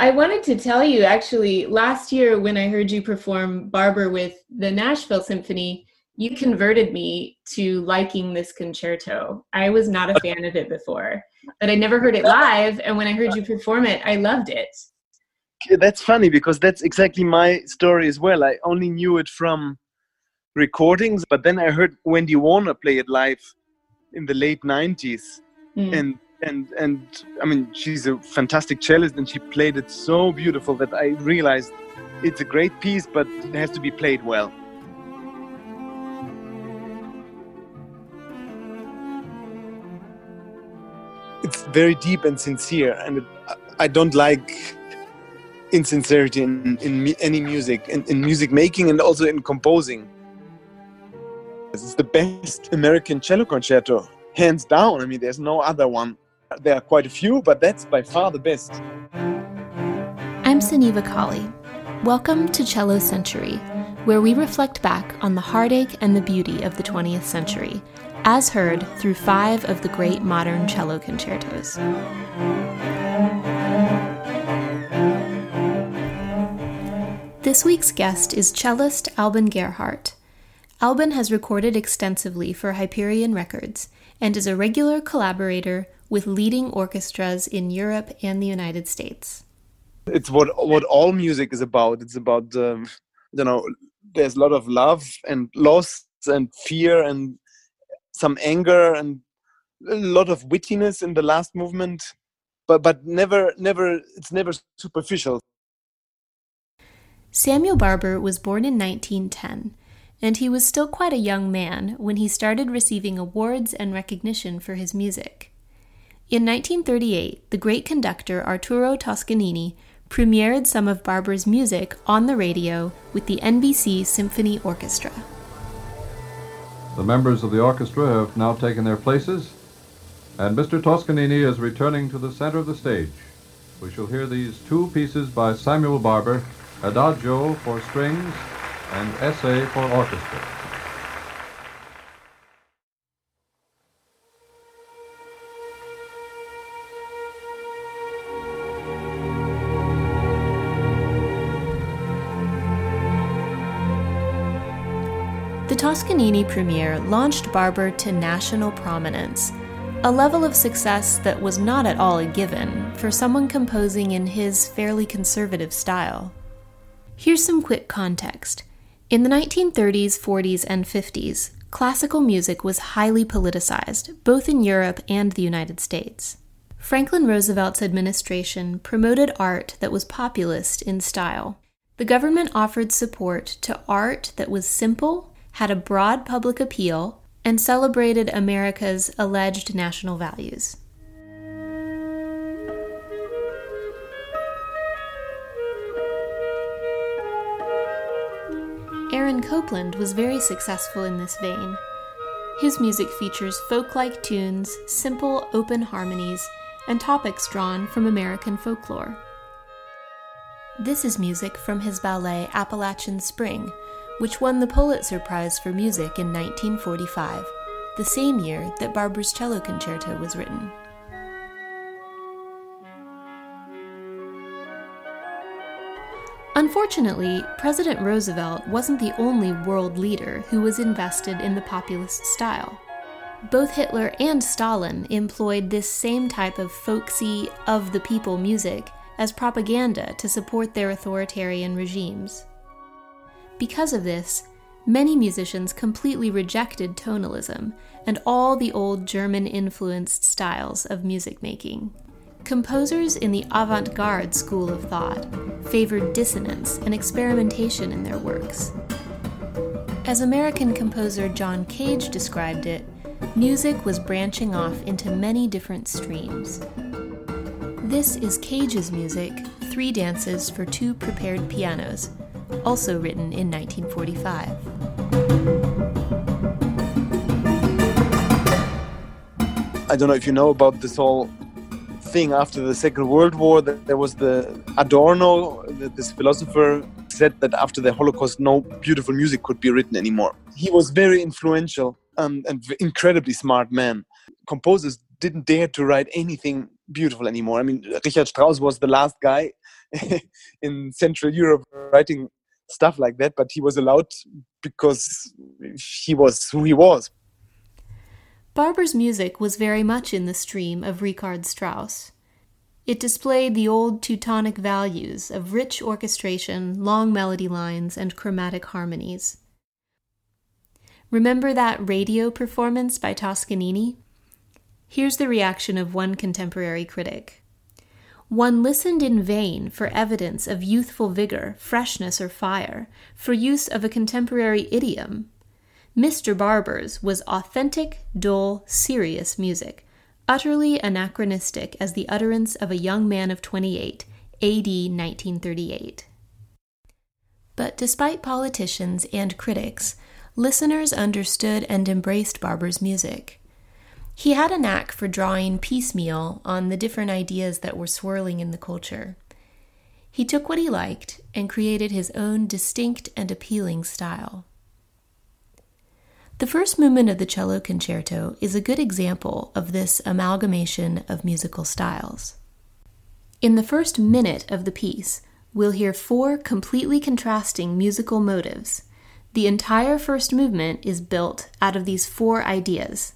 I wanted to tell you actually last year when I heard you perform Barber with the Nashville Symphony, you converted me to liking this concerto. I was not a fan of it before, but I never heard it live. And when I heard you perform it, I loved it. That's funny because that's exactly my story as well. I only knew it from recordings, but then I heard Wendy Warner play it live in the late 90s. Mm. And and and I mean she's a fantastic cellist and she played it so beautiful that I realized it's a great piece but it has to be played well. it's very deep and sincere, and it, I don't like insincerity in, in any music, in, in music making, and also in composing. It's the best American cello concerto, hands down. I mean, there's no other one. There are quite a few, but that's by far the best. I'm Sunniva Kali. Welcome to Cello Century, where we reflect back on the heartache and the beauty of the 20th century as heard through five of the great modern cello concertos. This week's guest is cellist Alban Gerhardt. Alban has recorded extensively for Hyperion Records and is a regular collaborator with leading orchestras in Europe and the United States. It's what what all music is about. It's about um, you know there's a lot of love and loss and fear and some anger and a lot of wittiness in the last movement but but never never it's never superficial Samuel Barber was born in 1910 and he was still quite a young man when he started receiving awards and recognition for his music. In 1938, the great conductor Arturo Toscanini premiered some of Barber's music on the radio with the NBC Symphony Orchestra. The members of the orchestra have now taken their places, and Mr. Toscanini is returning to the center of the stage. We shall hear these two pieces by Samuel Barber, Adagio for strings and Essay for orchestra. Toscanini premiere launched Barber to national prominence, a level of success that was not at all a given for someone composing in his fairly conservative style. Here's some quick context. In the 1930s, 40s, and 50s, classical music was highly politicized, both in Europe and the United States. Franklin Roosevelt's administration promoted art that was populist in style. The government offered support to art that was simple, had a broad public appeal, and celebrated America's alleged national values. Aaron Copland was very successful in this vein. His music features folk like tunes, simple, open harmonies, and topics drawn from American folklore. This is music from his ballet Appalachian Spring, which won the Pulitzer Prize for Music in 1945, the same year that Barber's Cello Concerto was written. Unfortunately, President Roosevelt wasn't the only world leader who was invested in the populist style. Both Hitler and Stalin employed this same type of folksy, of the people music as propaganda to support their authoritarian regimes. Because of this, many musicians completely rejected tonalism and all the old German influenced styles of music making. Composers in the avant garde school of thought favored dissonance and experimentation in their works. As American composer John Cage described it, music was branching off into many different streams. This is Cage's music, Three Dances for Two Prepared Pianos, also written in 1945. I don't know if you know about this whole thing after the Second World War. That there was the Adorno, this philosopher, said that after the Holocaust, no beautiful music could be written anymore. He was very influential um, and incredibly smart man. Composers didn't dare to write anything beautiful anymore. I mean, Richard Strauss was the last guy in Central Europe writing stuff like that, but he was allowed because he was who he was. Barber's music was very much in the stream of Richard Strauss. It displayed the old Teutonic values of rich orchestration, long melody lines, and chromatic harmonies. Remember that radio performance by Toscanini? Here's the reaction of one contemporary critic. One listened in vain for evidence of youthful vigor, freshness, or fire, for use of a contemporary idiom. Mr. Barber's was authentic, dull, serious music, utterly anachronistic as the utterance of a young man of 28, AD 1938. But despite politicians and critics, listeners understood and embraced Barber's music. He had a knack for drawing piecemeal on the different ideas that were swirling in the culture. He took what he liked and created his own distinct and appealing style. The first movement of the cello concerto is a good example of this amalgamation of musical styles. In the first minute of the piece, we'll hear four completely contrasting musical motives. The entire first movement is built out of these four ideas.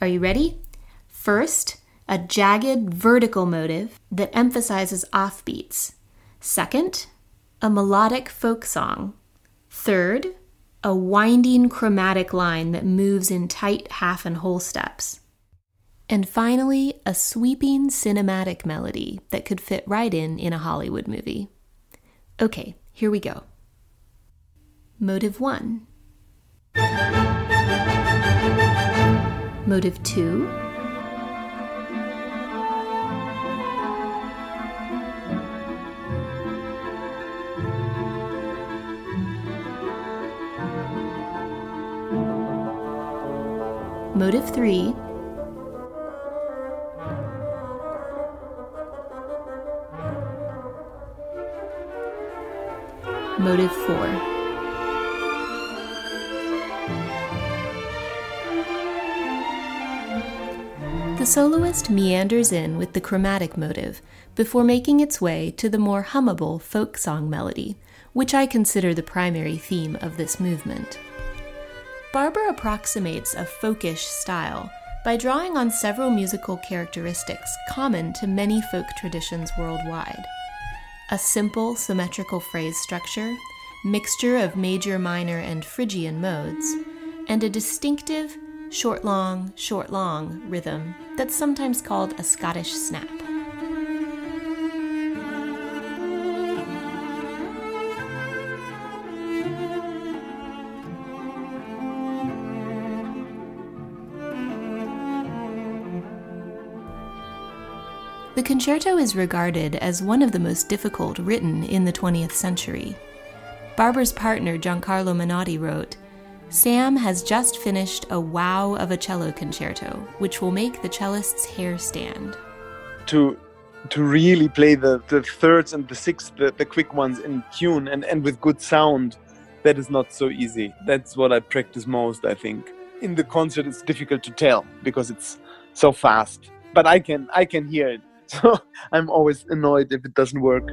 Are you ready? First, a jagged vertical motive that emphasizes offbeats. Second, a melodic folk song. Third, a winding chromatic line that moves in tight half and whole steps. And finally, a sweeping cinematic melody that could fit right in in a Hollywood movie. Okay, here we go. Motive 1. Motive 2. Motive 3 Motive 4 soloist meanders in with the chromatic motive before making its way to the more hummable folk song melody, which I consider the primary theme of this movement. Barber approximates a folkish style by drawing on several musical characteristics common to many folk traditions worldwide. A simple symmetrical phrase structure, mixture of major, minor, and Phrygian modes, and a distinctive short long, short long rhythm that's sometimes called a Scottish snap. The concerto is regarded as one of the most difficult written in the 20th century. Barber's partner Giancarlo Menotti wrote, Sam has just finished a wow of a cello concerto, which will make the cellist's hair stand. To to really play the, the thirds and the sixth, the, the quick ones in tune and, and with good sound, that is not so easy. That's what I practice most, I think. In the concert it's difficult to tell because it's so fast. But I can I can hear it. So I'm always annoyed if it doesn't work.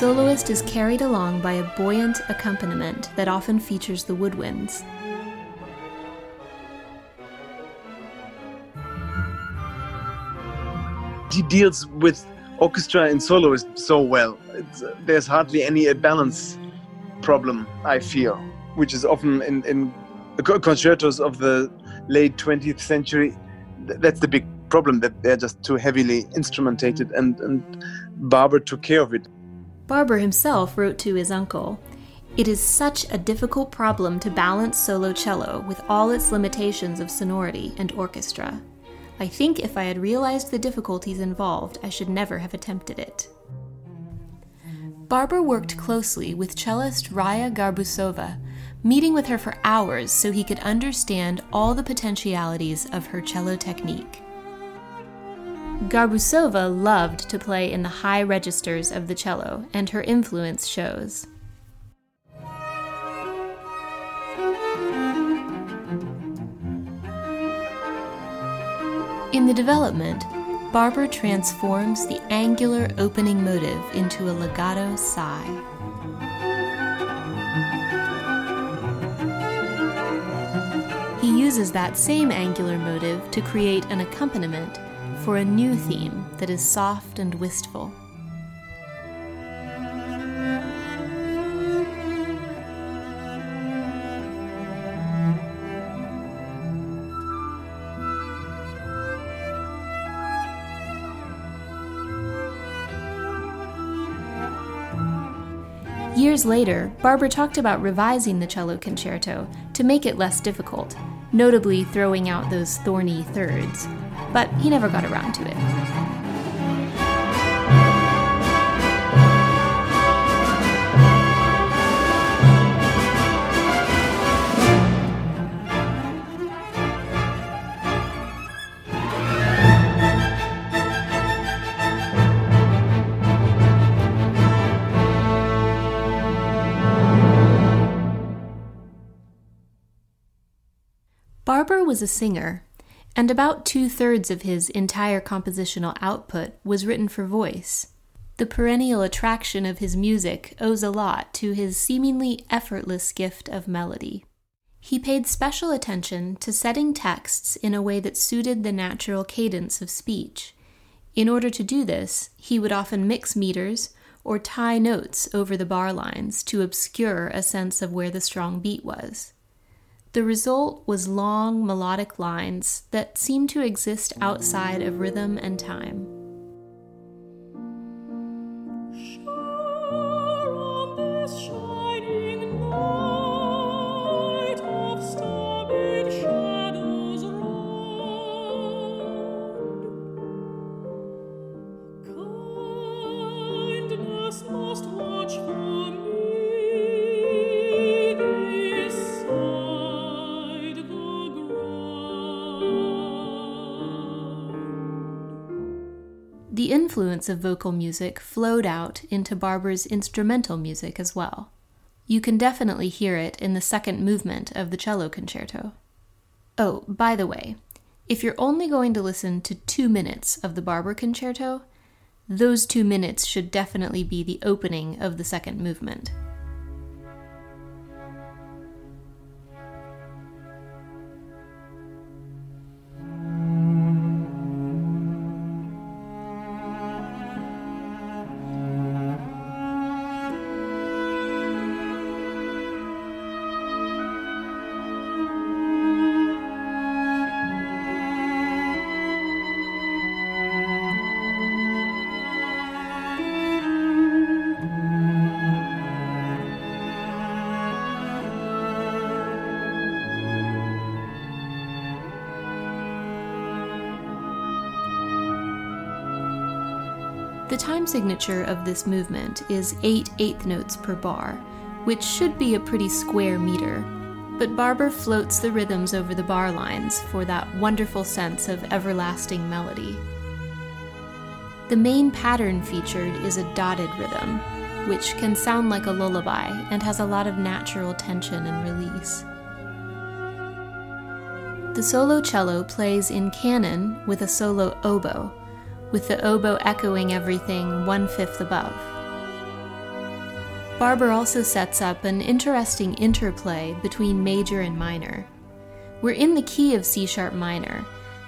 Soloist is carried along by a buoyant accompaniment that often features the woodwinds. He deals with orchestra and soloist so well. It's, uh, there's hardly any balance problem, I feel, which is often in, in concertos of the late 20th century. That's the big problem that they're just too heavily instrumentated, and, and Barber took care of it. Barber himself wrote to his uncle It is such a difficult problem to balance solo cello with all its limitations of sonority and orchestra. I think if I had realized the difficulties involved, I should never have attempted it. Barber worked closely with cellist Raya Garbusova, meeting with her for hours so he could understand all the potentialities of her cello technique. Garbusova loved to play in the high registers of the cello, and her influence shows. In the development, Barber transforms the angular opening motive into a legato sigh. He uses that same angular motive to create an accompaniment for a new theme that is soft and wistful. Years later, Barber talked about revising the cello concerto to make it less difficult, notably throwing out those thorny thirds, but he never got around to it. Barber was a singer, and about two thirds of his entire compositional output was written for voice. The perennial attraction of his music owes a lot to his seemingly effortless gift of melody. He paid special attention to setting texts in a way that suited the natural cadence of speech. In order to do this, he would often mix meters or tie notes over the bar lines to obscure a sense of where the strong beat was. The result was long melodic lines that seemed to exist outside of rhythm and time. The influence of vocal music flowed out into Barber's instrumental music as well. You can definitely hear it in the second movement of the cello concerto. Oh, by the way, if you're only going to listen to two minutes of the Barber concerto, those two minutes should definitely be the opening of the second movement. The time signature of this movement is 8 eighth notes per bar, which should be a pretty square meter, but Barber floats the rhythms over the bar lines for that wonderful sense of everlasting melody. The main pattern featured is a dotted rhythm, which can sound like a lullaby and has a lot of natural tension and release. The solo cello plays in canon with a solo oboe, with the oboe echoing everything one fifth above. Barber also sets up an interesting interplay between major and minor. We're in the key of C sharp minor,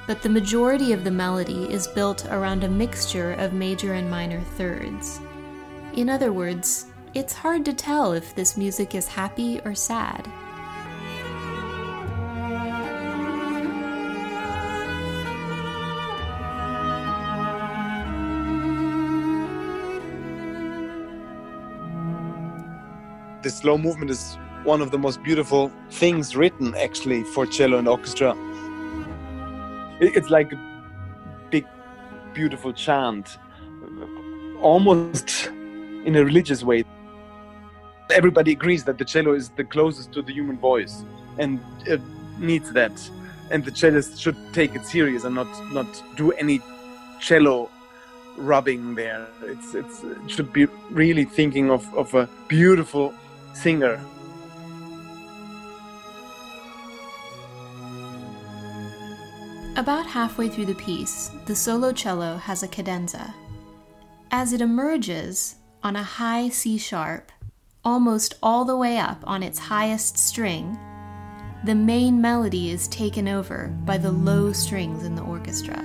but the majority of the melody is built around a mixture of major and minor thirds. In other words, it's hard to tell if this music is happy or sad. The slow movement is one of the most beautiful things written actually for cello and orchestra. It's like a big, beautiful chant, uh, almost in a religious way. everybody agrees that the cello is the closest to the human voice and it needs that. And the cellist should take it serious and not not do any cello rubbing there. It's it's it should be really thinking of, of a beautiful singer. About halfway through the piece, the solo cello has a cadenza. As it emerges on a high C sharp, almost all the way up on its highest string, the main melody is taken over by the low strings in the orchestra.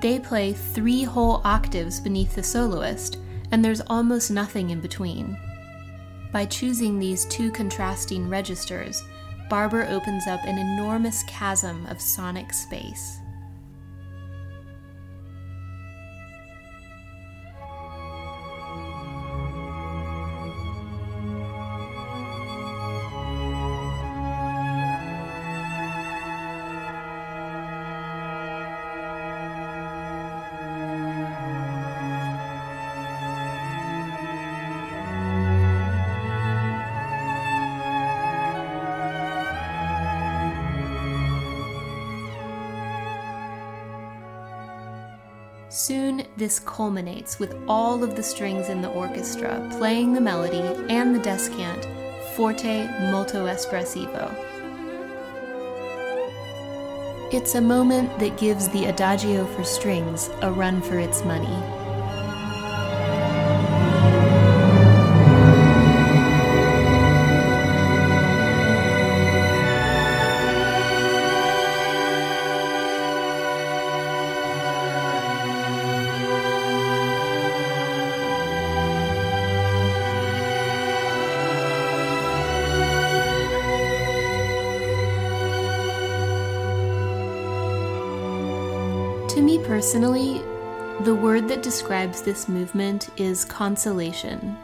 They play three whole octaves beneath the soloist, and there's almost nothing in between. By choosing these two contrasting registers, Barber opens up an enormous chasm of sonic space. This culminates with all of the strings in the orchestra playing the melody and the descant forte molto espressivo. It's a moment that gives the adagio for strings a run for its money. Personally, the word that describes this movement is consolation.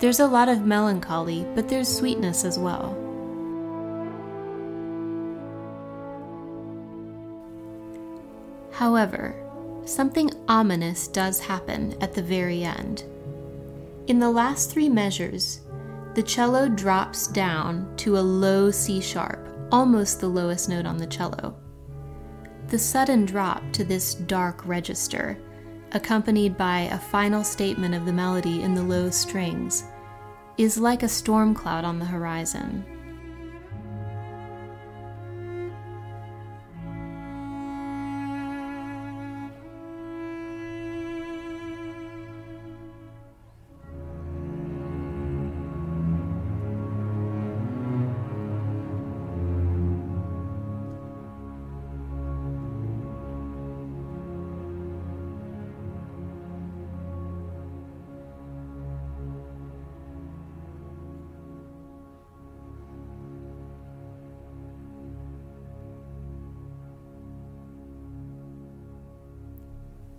There's a lot of melancholy, but there's sweetness as well. However, something ominous does happen at the very end. In the last three measures, the cello drops down to a low C sharp, almost the lowest note on the cello. The sudden drop to this dark register, accompanied by a final statement of the melody in the low strings, is like a storm cloud on the horizon.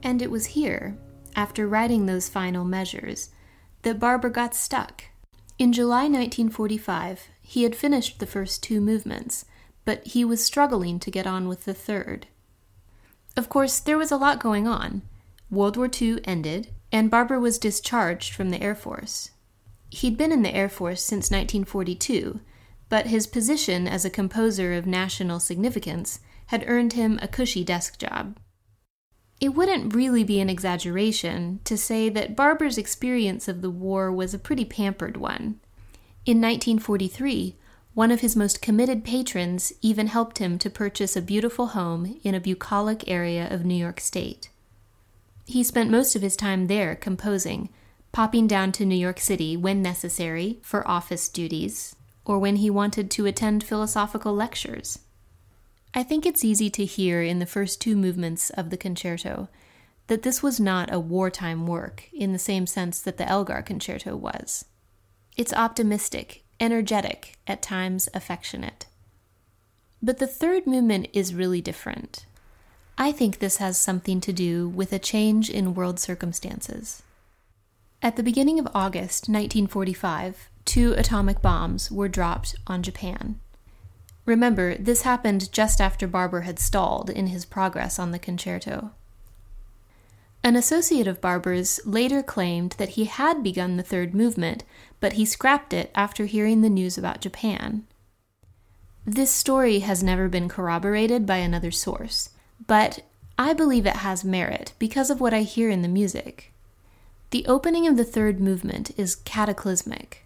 And it was here, after writing those final measures, that Barber got stuck. In July 1945, he had finished the first two movements, but he was struggling to get on with the third. Of course, there was a lot going on. World War II ended, and Barber was discharged from the Air Force. He'd been in the Air Force since 1942, but his position as a composer of national significance had earned him a cushy desk job. It wouldn't really be an exaggeration to say that Barber's experience of the war was a pretty pampered one. In 1943, one of his most committed patrons even helped him to purchase a beautiful home in a bucolic area of New York State. He spent most of his time there composing, popping down to New York City when necessary for office duties, or when he wanted to attend philosophical lectures. I think it's easy to hear in the first two movements of the concerto that this was not a wartime work in the same sense that the Elgar concerto was. It's optimistic, energetic, at times affectionate. But the third movement is really different. I think this has something to do with a change in world circumstances. At the beginning of August 1945, two atomic bombs were dropped on Japan. Remember, this happened just after Barber had stalled in his progress on the concerto. An associate of Barber's later claimed that he had begun the third movement, but he scrapped it after hearing the news about Japan. This story has never been corroborated by another source, but I believe it has merit because of what I hear in the music. The opening of the third movement is cataclysmic.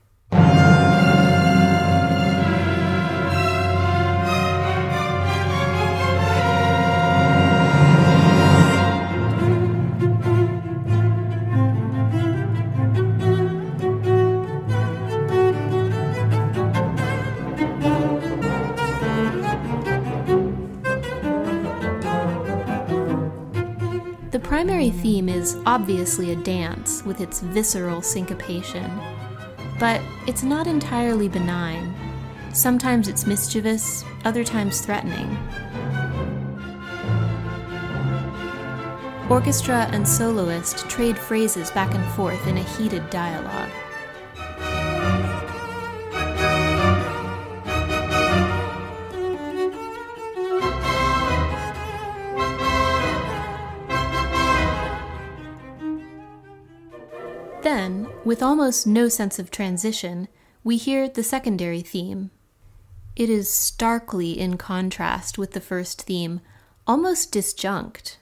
Primary theme is obviously a dance with its visceral syncopation, but it's not entirely benign. Sometimes it's mischievous, other times threatening. Orchestra and soloist trade phrases back and forth in a heated dialogue. With almost no sense of transition, we hear the secondary theme. It is starkly in contrast with the first theme, almost disjunct.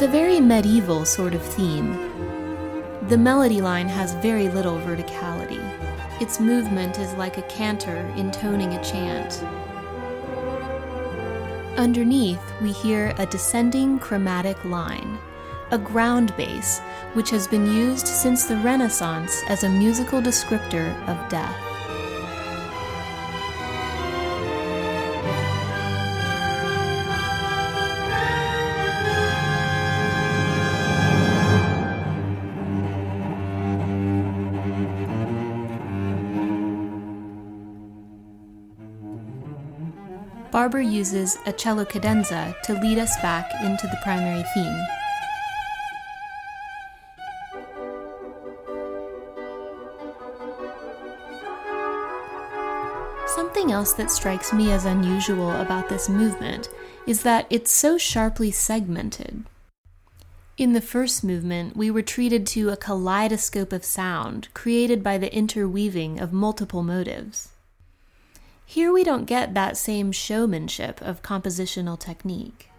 It's a very medieval sort of theme. The melody line has very little verticality. Its movement is like a cantor intoning a chant. Underneath, we hear a descending chromatic line, a ground bass which has been used since the Renaissance as a musical descriptor of death. Barber uses a cello cadenza to lead us back into the primary theme. Something else that strikes me as unusual about this movement is that it's so sharply segmented. In the first movement, we were treated to a kaleidoscope of sound created by the interweaving of multiple motives. Here we don't get that same showmanship of compositional technique.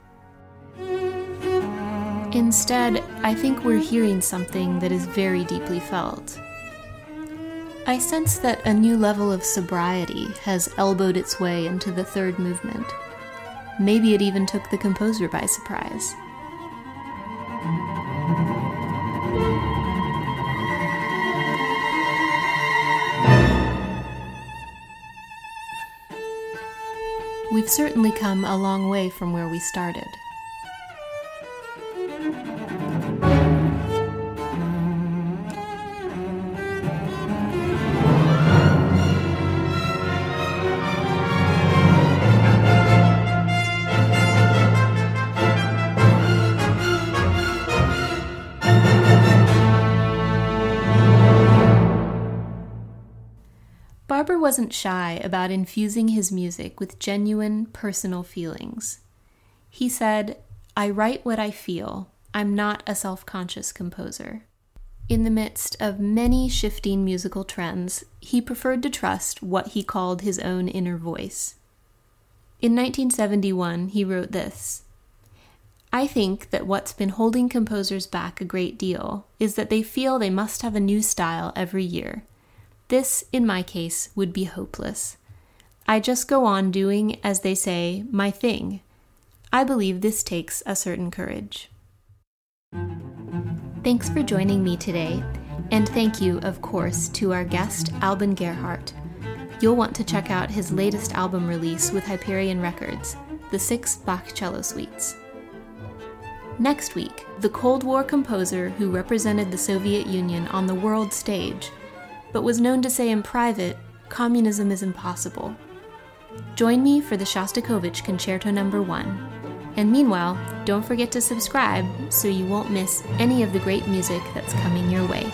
Instead, I think we're hearing something that is very deeply felt. I sense that a new level of sobriety has elbowed its way into the third movement. Maybe it even took the composer by surprise. We've certainly come a long way from where we started. Wasn't shy about infusing his music with genuine personal feelings. He said, I write what I feel. I'm not a self conscious composer. In the midst of many shifting musical trends, he preferred to trust what he called his own inner voice. In 1971, he wrote this I think that what's been holding composers back a great deal is that they feel they must have a new style every year this, in my case, would be hopeless. I just go on doing, as they say, my thing. I believe this takes a certain courage. Thanks for joining me today, and thank you, of course, to our guest, Alban Gerhardt. You'll want to check out his latest album release with Hyperion Records, the six Bach cello suites. Next week, the Cold War composer who represented the Soviet Union on the world stage but was known to say in private, communism is impossible. Join me for the Shostakovich Concerto Number 1. And meanwhile, don't forget to subscribe so you won't miss any of the great music that's coming your way.